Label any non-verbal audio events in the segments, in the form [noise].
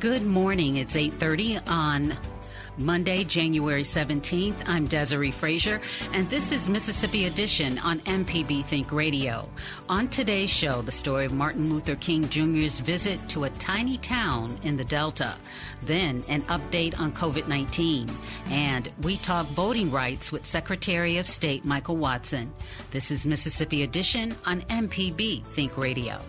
Good morning. It's 8:30 on Monday, January 17th. I'm Desare Frazier, and this is Mississippi Edition on MPB Think Radio. On today's show, the story of Martin Luther King Jr.'s visit to a tiny town in the Delta. Then, an update on COVID 19. And we talk voting rights with Secretary of State Michael Watson. This is Mississippi Edition on MPB Think Radio.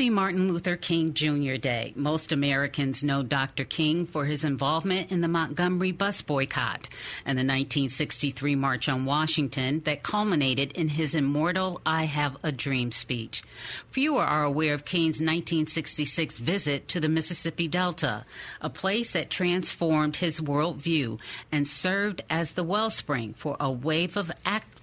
Happy Martin Luther King Jr. Day. Most Americans know Dr. King for his involvement in the Montgomery bus boycott and the 1963 March on Washington that culminated in his immortal I Have a Dream speech. Fewer are aware of King's 1966 visit to the Mississippi Delta, a place that transformed his worldview and served as the wellspring for a wave of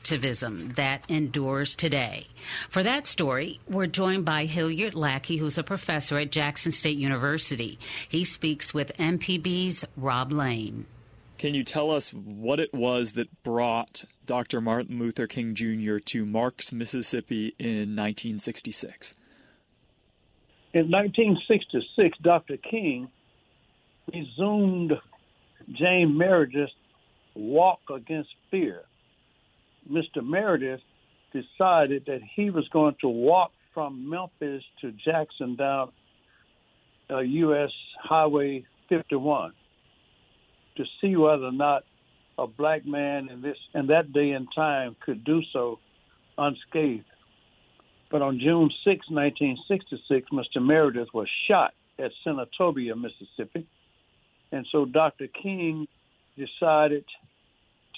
activism that endures today. For that story, we're joined by Hilliard Lackey, who's a professor at Jackson State University. He speaks with MPB's Rob Lane. Can you tell us what it was that brought Dr. Martin Luther King Jr. to Marks, Mississippi in 1966? In 1966, Dr. King resumed James Meredith's Walk Against Fear. Mr. Meredith decided that he was going to walk from Memphis to Jackson down uh, U.S. Highway 51 to see whether or not a black man in this in that day and time could do so unscathed. But on June 6, 1966, Mr. Meredith was shot at Senatobia, Mississippi. And so Dr. King decided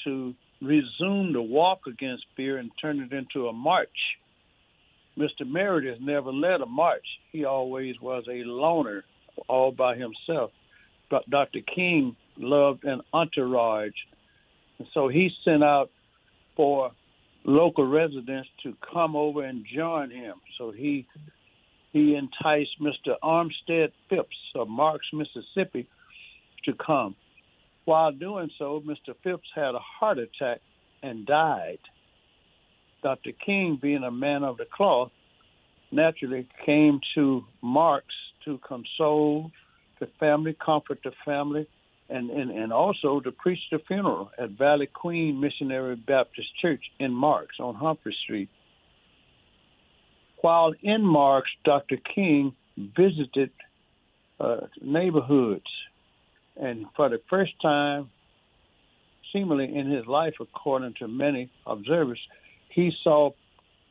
to resume the walk against fear and turned it into a march. Mr. Meredith never led a march. He always was a loner all by himself. But Dr. King loved an entourage. And so he sent out for local residents to come over and join him. So he he enticed Mr. Armstead Phipps of Marks, Mississippi, to come. While doing so, Mr. Phipps had a heart attack and died. Dr. King, being a man of the cloth, naturally came to Marks to console the family, comfort the family, and, and, and also to preach the funeral at Valley Queen Missionary Baptist Church in Marks on Humphrey Street. While in Marks, Dr. King visited uh, neighborhoods, and for the first time, seemingly in his life, according to many observers, he saw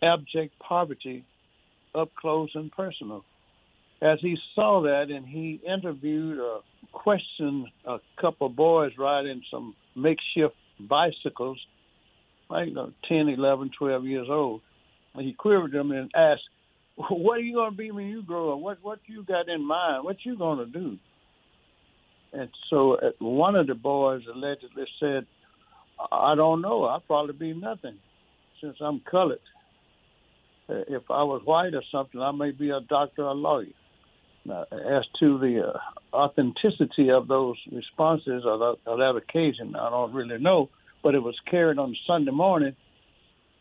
abject poverty up close and personal. As he saw that, and he interviewed or questioned a couple of boys riding some makeshift bicycles, like you know, 10, 11, 12 years old. And he queried them and asked, "What are you going to be when you grow up? What what you got in mind? What you going to do?" And so uh, one of the boys allegedly said, "I don't know. I'll probably be nothing, since I'm colored." Uh, if I was white or something, I may be a doctor or a lawyer. Now, as to the uh, authenticity of those responses or that, or that occasion, I don't really know, but it was carried on Sunday morning.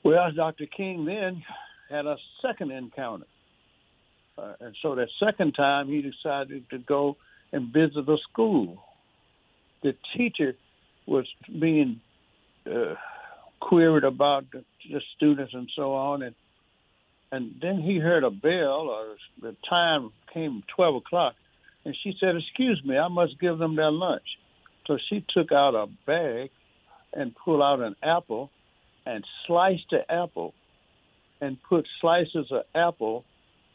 Well, Dr. King then had a second encounter. Uh, and so that second time, he decided to go and visit a school. The teacher was being uh, queried about the, the students and so on, and and then he heard a bell, or the time came 12 o'clock, and she said, Excuse me, I must give them their lunch. So she took out a bag and pulled out an apple and sliced the apple and put slices of apple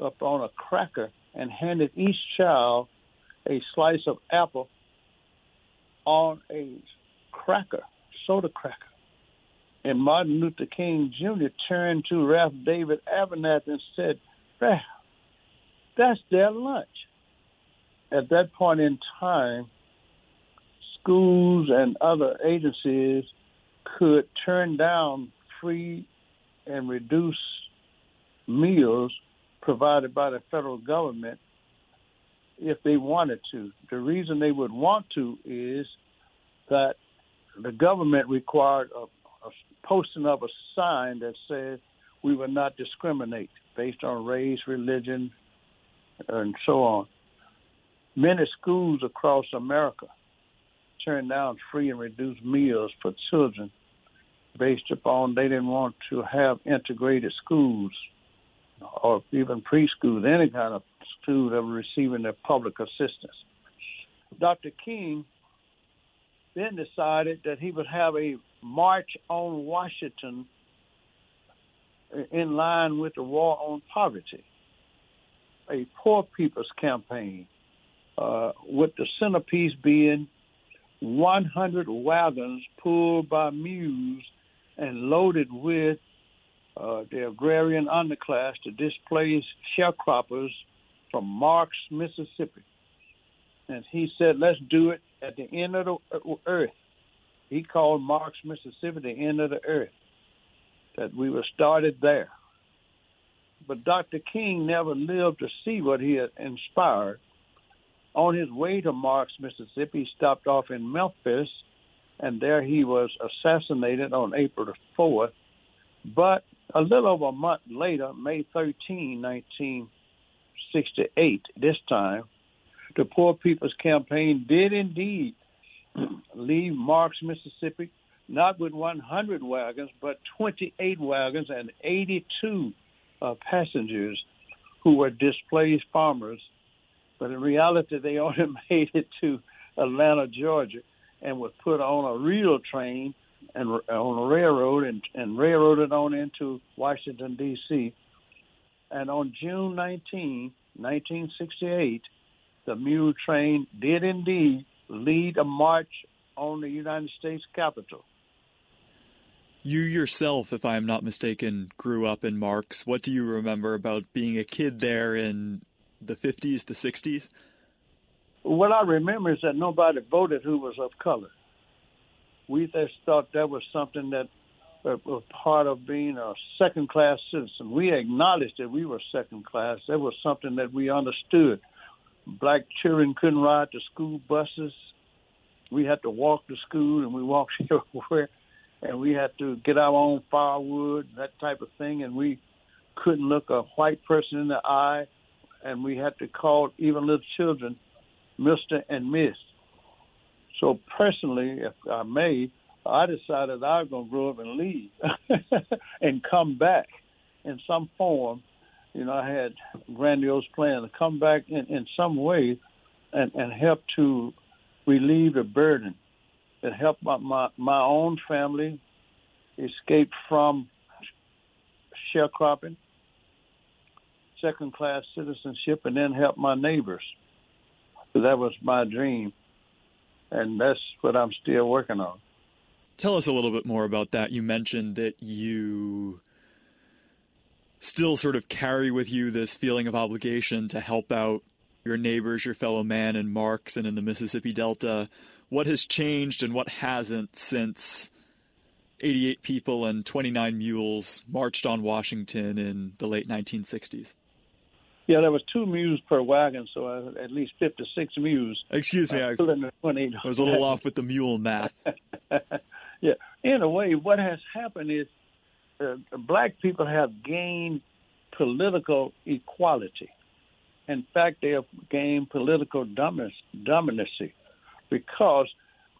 up on a cracker and handed each child a slice of apple on a cracker, soda cracker. And Martin Luther King Jr. turned to Ralph David Abernathy and said, Ralph, that's their lunch. At that point in time, schools and other agencies could turn down free and reduced meals provided by the federal government if they wanted to. The reason they would want to is that the government required a, a posting of a sign that said we will not discriminate based on race, religion, and so on. Many schools across America turned down free and reduced meals for children based upon they didn't want to have integrated schools or even preschool, any kind of school that were receiving their public assistance. Dr. King then decided that he would have a march on Washington in line with the war on poverty, a poor people's campaign, uh, with the centerpiece being 100 wagons pulled by mules and loaded with uh, the agrarian underclass to displace sharecroppers from Marks, Mississippi. And he said, let's do it at the end of the uh, earth. He called Marks, Mississippi, the end of the earth, that we were started there. But Dr. King never lived to see what he had inspired. On his way to Marks, Mississippi, he stopped off in Memphis, and there he was assassinated on April the 4th. But a little over a month later, May 13, 1968, this time, the Poor People's Campaign did indeed [clears throat] leave Marks, Mississippi, not with 100 wagons, but 28 wagons and 82 uh, passengers who were displaced farmers. But in reality, they only made it to Atlanta, Georgia, and was put on a real train and on a railroad and, and railroaded on into Washington D.C. And on June 19, 1968, the mule train did indeed lead a march on the United States Capitol. You yourself, if I am not mistaken, grew up in Marks. What do you remember about being a kid there in the 50s, the 60s? What I remember is that nobody voted who was of color we just thought that was something that was part of being a second class citizen. We acknowledged that we were second class. That was something that we understood. Black children couldn't ride the school buses. We had to walk to school and we walked [laughs] everywhere and we had to get our own firewood, that type of thing, and we couldn't look a white person in the eye and we had to call even little children Mr. and Miss. So personally, if I may, I decided I was going to grow up and leave [laughs] and come back in some form. You know, I had grandiose plans to come back in, in some way and, and help to relieve the burden and help my, my, my own family escape from sharecropping, second class citizenship, and then help my neighbors. So that was my dream and that's what I'm still working on. Tell us a little bit more about that. You mentioned that you still sort of carry with you this feeling of obligation to help out your neighbors, your fellow man in Marks and in the Mississippi Delta. What has changed and what hasn't since 88 people and 29 mules marched on Washington in the late 1960s? Yeah, there was two mules per wagon, so uh, at least fifty-six mules. Excuse me, uh, I, I was a little off with the mule math. [laughs] yeah, in a way, what has happened is uh, black people have gained political equality. In fact, they have gained political dominancy because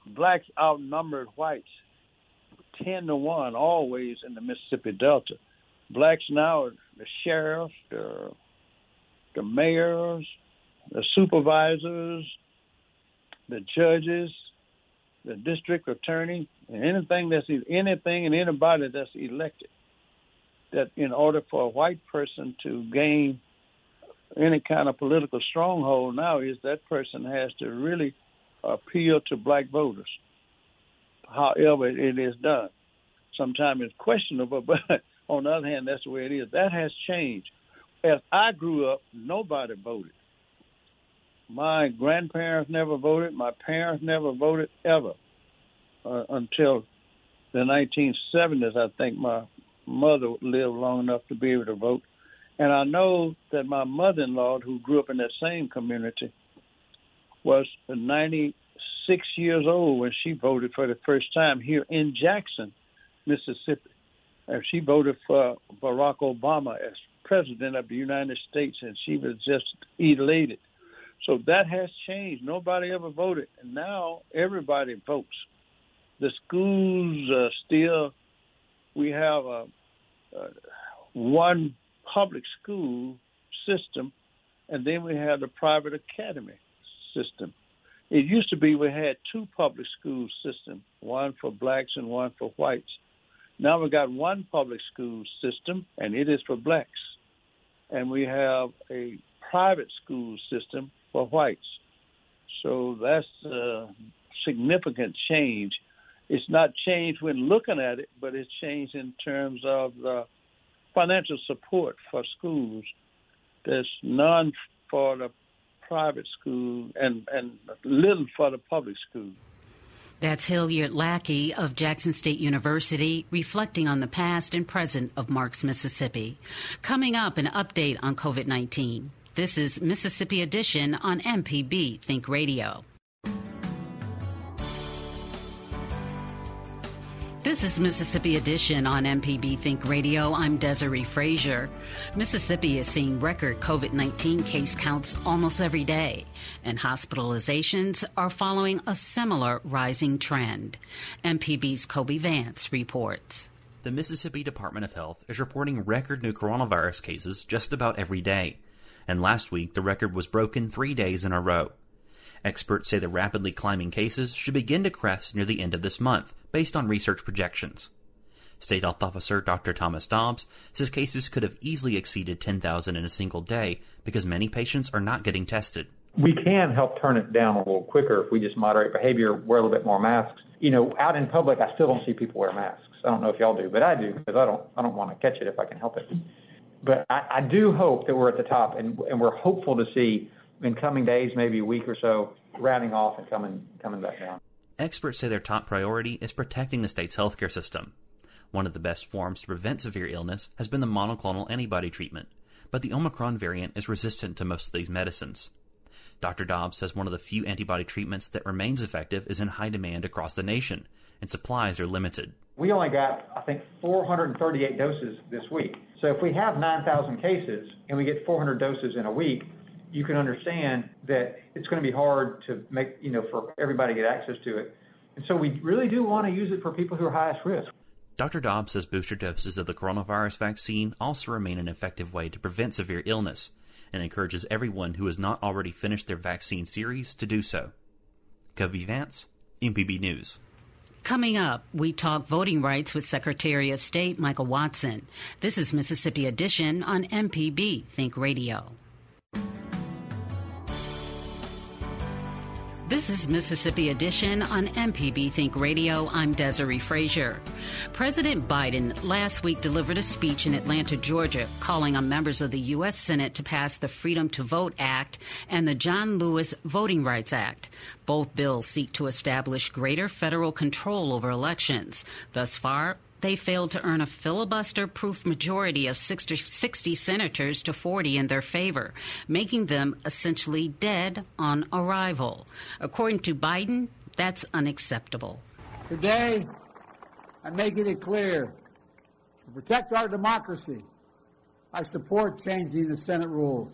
blacks outnumbered whites ten to one always in the Mississippi Delta. Blacks now, are the sheriff, the the mayors, the supervisors, the judges, the district attorney, and anything that's anything and anybody that's elected, that in order for a white person to gain any kind of political stronghold now is that person has to really appeal to black voters. However, it is done. Sometimes it's questionable, [laughs] but on the other hand, that's the way it is. That has changed. As I grew up, nobody voted. My grandparents never voted. My parents never voted ever uh, until the 1970s. I think my mother lived long enough to be able to vote. And I know that my mother in law, who grew up in that same community, was 96 years old when she voted for the first time here in Jackson, Mississippi. And she voted for Barack Obama as president of the United States, and she was just elated. So that has changed. Nobody ever voted, and now everybody votes. The schools uh, still, we have a, a one public school system, and then we have the private academy system. It used to be we had two public school systems, one for blacks and one for whites. Now we've got one public school system, and it is for blacks. And we have a private school system for whites. So that's a significant change. It's not changed when looking at it, but it's changed in terms of the financial support for schools. There's none for the private school and, and little for the public school. That's Hilliard Lackey of Jackson State University, reflecting on the past and present of Marks, Mississippi. Coming up, an update on COVID 19. This is Mississippi Edition on MPB Think Radio. This is Mississippi Edition on MPB Think Radio. I'm Desare Frazier. Mississippi is seeing record COVID 19 case counts almost every day, and hospitalizations are following a similar rising trend. MPB's Kobee Vance reports. The Mississippi Department of Health is reporting record new coronavirus cases just about every day, and last week the record was broken three days in a row. Experts say the rapidly climbing cases should begin to crest near the end of this month, based on research projections. State Health Officer Dr. Thomas Dobbs says cases could have easily exceeded 10,000 in a single day because many patients are not getting tested. We can help turn it down a little quicker if we just moderate behavior, wear a little bit more masks. You know, out in public, I still don't see people wear masks. I don't know if y'all do, but I do because I don't. I don't want to catch it if I can help it. But I, I do hope that we're at the top, and, and we're hopeful to see in coming days, maybe a week or so, rounding off and coming coming back down. Experts say their top priority is protecting the state's healthcare system. One of the best forms to prevent severe illness has been the monoclonal antibody treatment, but the Omicron variant is resistant to most of these medicines. Dr. Dobbs says one of the few antibody treatments that remains effective is in high demand across the nation, and supplies are limited. We only got, I think, 438 doses this week. So if we have 9,000 cases and we get 400 doses in a week, you can understand that it's going to be hard to make, you know, for everybody to get access to it. And so we really do want to use it for people who are highest risk. Dr. Dobbs says booster doses of the coronavirus vaccine also remain an effective way to prevent severe illness and encourages everyone who has not already finished their vaccine series to do so. Kobee Vance, MPB News. Coming up, we talk voting rights with Secretary of State Michael Watson. This is Mississippi Edition on MPB Think Radio. This is Mississippi Edition on MPB Think Radio. I'm Desare Frazier. President Biden last week delivered a speech in Atlanta, Georgia, calling on members of the U.S. Senate to pass the Freedom to Vote Act and the John Lewis Voting Rights Act. Both bills seek to establish greater federal control over elections. Thus far, they failed to earn a filibuster proof majority of 60, 60, senators to 40 in their favor, making them essentially dead on arrival. According to Biden, that's unacceptable. Today, I'm making it clear to protect our democracy, I support changing the Senate rules,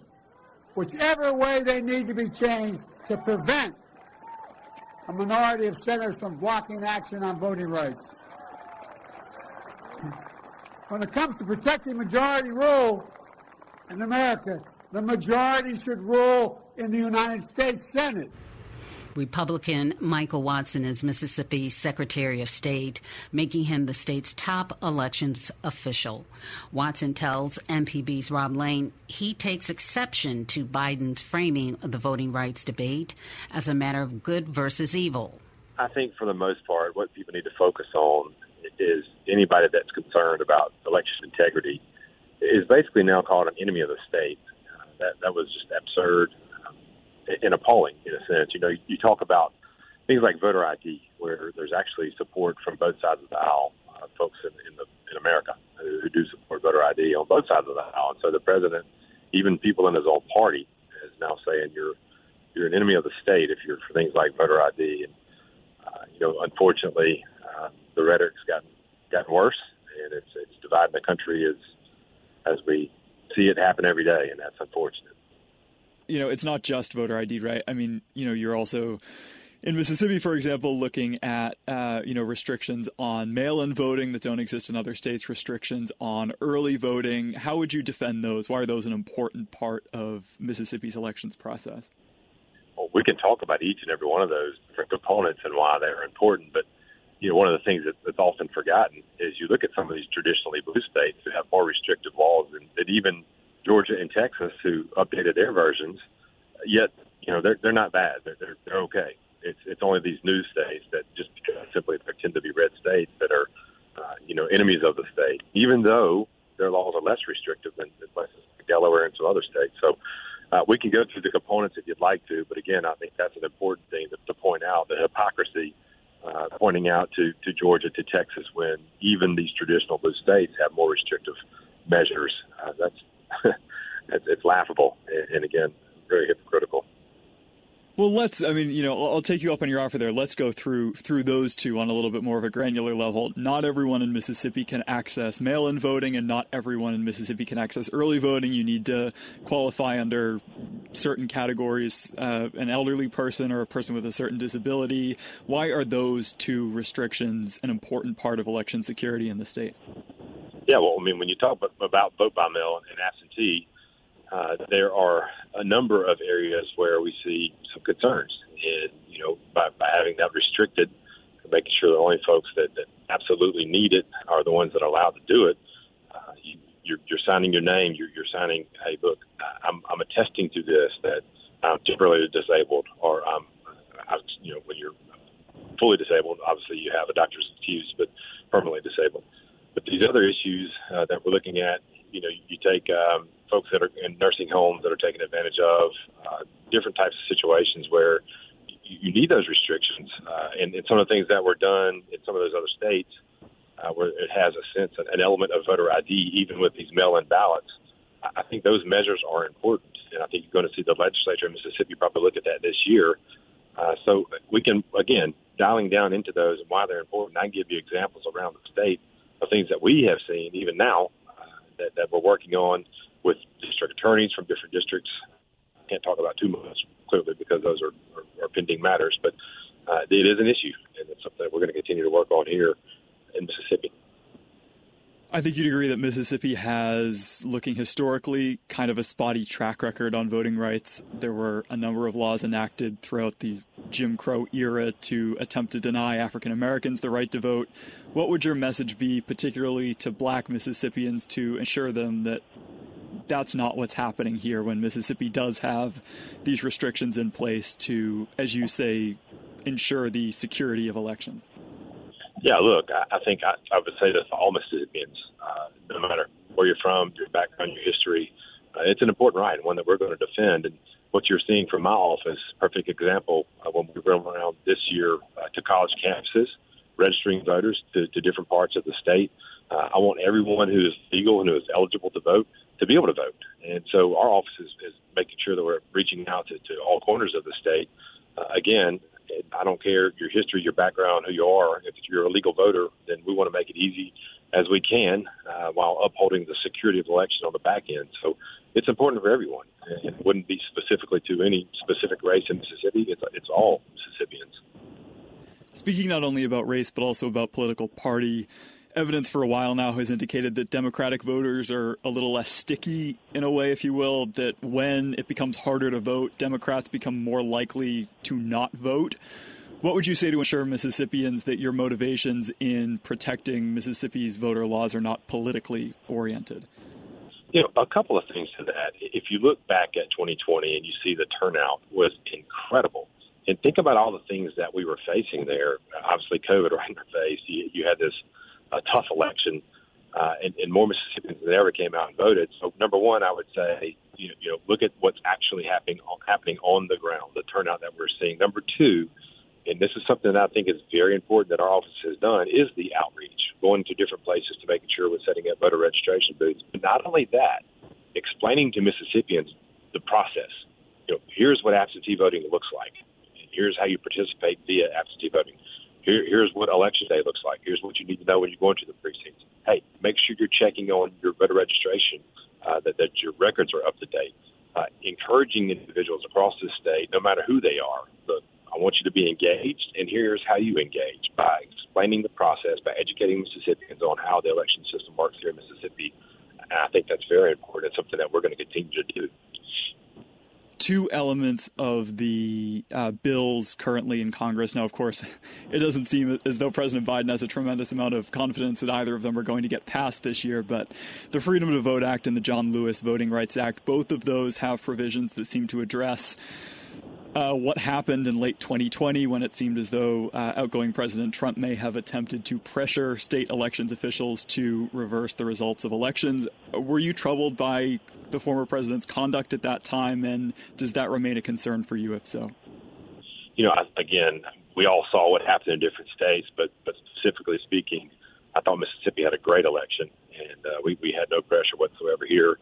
whichever way they need to be changed to prevent a minority of senators from blocking action on voting rights. When it comes to protecting majority rule in America, the majority should rule in the United States Senate. Republican Michael Watson is Mississippi's Secretary of State, making him the state's top elections official. Watson tells MPB's Rob Lane he takes exception to Biden's framing of the voting rights debate as a matter of good versus evil. I think for the most part, what people need to focus on is anybody that's concerned about election integrity is basically now called an enemy of the state. Uh, that that was just absurd um, and appalling in a sense. You know, you, you talk about things like voter ID, where there's actually support from both sides of the aisle, uh, folks in, in the in America who, who do support voter ID on both sides of the aisle. And so the president, even people in his own party, is now saying you're you're an enemy of the state if you're for things like voter ID. And uh, you know, unfortunately, the rhetoric's gotten gotten worse, and it's it's dividing the country as as we see it happen every day, and that's unfortunate. You know, it's not just voter ID, right? I mean, you know, you're also in Mississippi, for example, looking at uh, you know restrictions on mail-in voting that don't exist in other states, restrictions on early voting. How would you defend those? Why are those an important part of Mississippi's elections process? Well, we can talk about each and every one of those different components and why they're important, but you know, one of the things that, that's often forgotten is you look at some of these traditionally blue states who have more restrictive laws than, than even Georgia and Texas, who updated their versions. Yet, you know, they're they're not bad. They're they're, they're okay. It's it's only these new states that just because simply they tend to be red states that are, uh, you know, enemies of the state. Even though their laws are less restrictive than, than places like Delaware and some other states. So. Uh, we can go through the components if you'd like to, but again, I think that's an important thing to, to point out the hypocrisy pointing out to, to Georgia, to Texas, when even these traditional blue states have more restrictive measures. Uh, that's [laughs] it's, it's laughable, and, and again, very hypocritical. Well, let's. I mean, you know, I'll take you up on your offer there. Let's go through through those two on a little bit more of a granular level. Not everyone in Mississippi can access mail-in voting, and not everyone in Mississippi can access early voting. You need to qualify under certain categories, uh, an elderly person or a person with a certain disability. Why are those two restrictions an important part of election security in the state? Yeah, well, I mean, when you talk about vote by mail and absentee uh, there are a number of areas where we see some concerns. And, you know, by, by having that restricted, making sure the only folks that, that absolutely need it are the ones that are allowed to do it, you're, you're signing your name. You're, you're signing, hey, look, I'm, I'm attesting to this that I'm temporarily disabled, or I'm, I, you know, when you're fully disabled, obviously you have a doctor's excuse, but permanently disabled. But these other issues uh, that we're looking at, you know, you take um, folks that are in nursing homes that are taken advantage of, uh, different types of situations where you, need those restrictions. Uh, and, and some of the things that were done in some of those other states, uh, where it has a sense, an element of voter ID, even with these mail-in ballots. I think those measures are important, and I think you're going to see the legislature in Mississippi probably look at that this year. Uh, so we can, again, dialing down into those and why they're important. I can give you examples around the state of things that we have seen, even now, uh, that, that we're working on with district attorneys from different districts. Can't talk about too much clearly because those are, are, are pending matters, but uh, it is an issue, and it's something that we're going to continue to work on here in Mississippi. I think you'd agree that Mississippi has, looking historically, kind of a spotty track record on voting rights. There were a number of laws enacted throughout the Jim Crow era to attempt to deny African Americans the right to vote. What would your message be, particularly to black Mississippians, to ensure them that that's not what's happening here when Mississippi does have these restrictions in place to, as you say, ensure the security of elections? Yeah, look, I, I think I, I would say that to all Mississippians, uh, no matter where you're from, your background, your history, uh, it's an important right, one that we're going to defend. And what you're seeing from my office, perfect example, uh, when we run around this year uh, to college campuses, registering voters to, to different parts of the state. Uh, I want everyone who is legal and who is eligible to vote to be able to vote. And so our office is, is making sure that we're reaching out to, to all corners of the state. Uh, again, I don't care your history, your background, who you are. If you're a legal voter, then we want to make it easy as we can uh, while upholding the security of the election on the back end. So it's important for everyone. It wouldn't be specifically to any specific race in Mississippi. It's, it's all Mississippians. Speaking not only about race, but also about political party evidence for a while now has indicated that Democratic voters are a little less sticky in a way, if you will, that when it becomes harder to vote, Democrats become more likely to not vote. What would you say to ensure Mississippians that your motivations in protecting Mississippi's voter laws are not politically oriented? You know, a couple of things to that. If you look back at 2020 and you see the turnout was incredible, and think about all the things that we were facing there. Obviously, COVID [laughs] right in our face. You, you had this uh, tough election, uh, and, and more Mississippians than ever came out and voted. So, number one, I would say, you know, you know, look at what's actually happening happening on the ground, the turnout that we're seeing. Number two, and this is something that I think is very important that our office has done, is the outreach, going to different places to making sure we're setting up voter registration booths. But not only that, explaining to Mississippians the process. You know, here's what absentee voting looks like. Here's how you participate via absentee voting. Here, here's what election day looks like. Here's what you need to know when you go into the precincts. Hey, make sure you're checking on your voter registration, uh, that, that your records are up to date. Uh, encouraging individuals across the state, no matter who they are, the I want you to be engaged, and here's how you engage by explaining the process, by educating Mississippians on how the election system works here in Mississippi. And I think that's very important. It's something that we're going to continue to do. Two elements of the uh, bills currently in Congress. Now, of course, [laughs] it doesn't seem as though President Biden has a tremendous amount of confidence that either of them are going to get passed this year, but the Freedom to Vote Act and the John Lewis Voting Rights Act, both of those have provisions that seem to address uh, what happened in late 2020 when it seemed as though uh, outgoing President Trump may have attempted to pressure state elections officials to reverse the results of elections. Were you troubled by the former president's conduct at that time, and does that remain a concern for you, if so? You know, again, we all saw what happened in different states, but, but specifically speaking, I thought Mississippi had a great election, and uh, we, we had no pressure whatsoever here.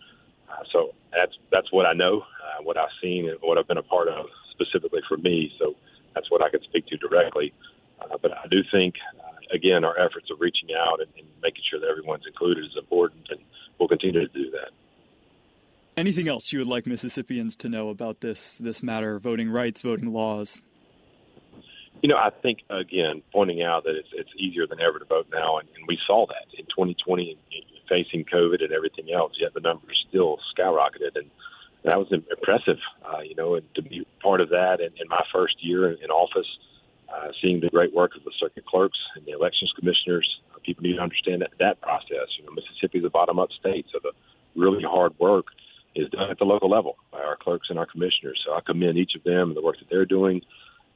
Uh, so that's that's what I know, uh, what I've seen, and what I've been a part of specifically for me. So that's what I can speak to directly. Uh, but I do think, uh, again, our efforts of reaching out and, and making sure that everyone's included is important, and we'll continue to do that. Anything else you would like Mississippians to know about this this matter, voting rights, voting laws? You know, I think again, pointing out that it's it's easier than ever to vote now, and, and we saw that in 2020, facing COVID and everything else. Yet the numbers still skyrocketed, and that was impressive, uh, you know, and to be part of that in, in my first year in, in office, uh, seeing the great work of the circuit clerks and the elections commissioners. Uh, people need to understand that that process. You know, Mississippi is a bottom-up state, so the really hard work is done at the local level by our clerks and our commissioners. So I commend each of them and the work that they're doing.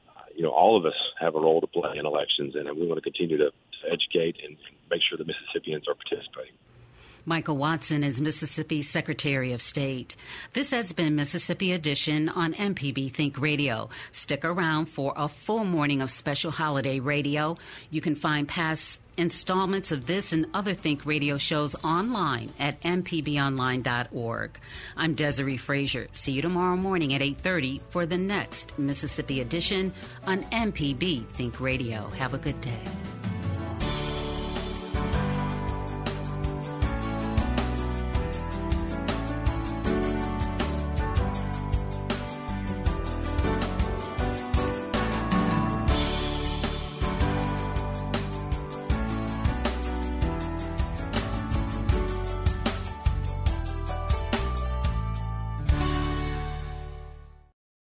Uh, you know, all of us have a role to play in elections, and we want to continue to, educate and make sure that Mississippians are participating. Michael Watson is Mississippi's Secretary of State. This has been Mississippi Edition on MPB Think Radio. Stick around for a full morning of special holiday radio. You can find past installments of this and other Think Radio shows online at mpbonline.org. I'm Desare Frazier. See you tomorrow morning at 8:30 for the next Mississippi Edition on MPB Think Radio. Have a good day.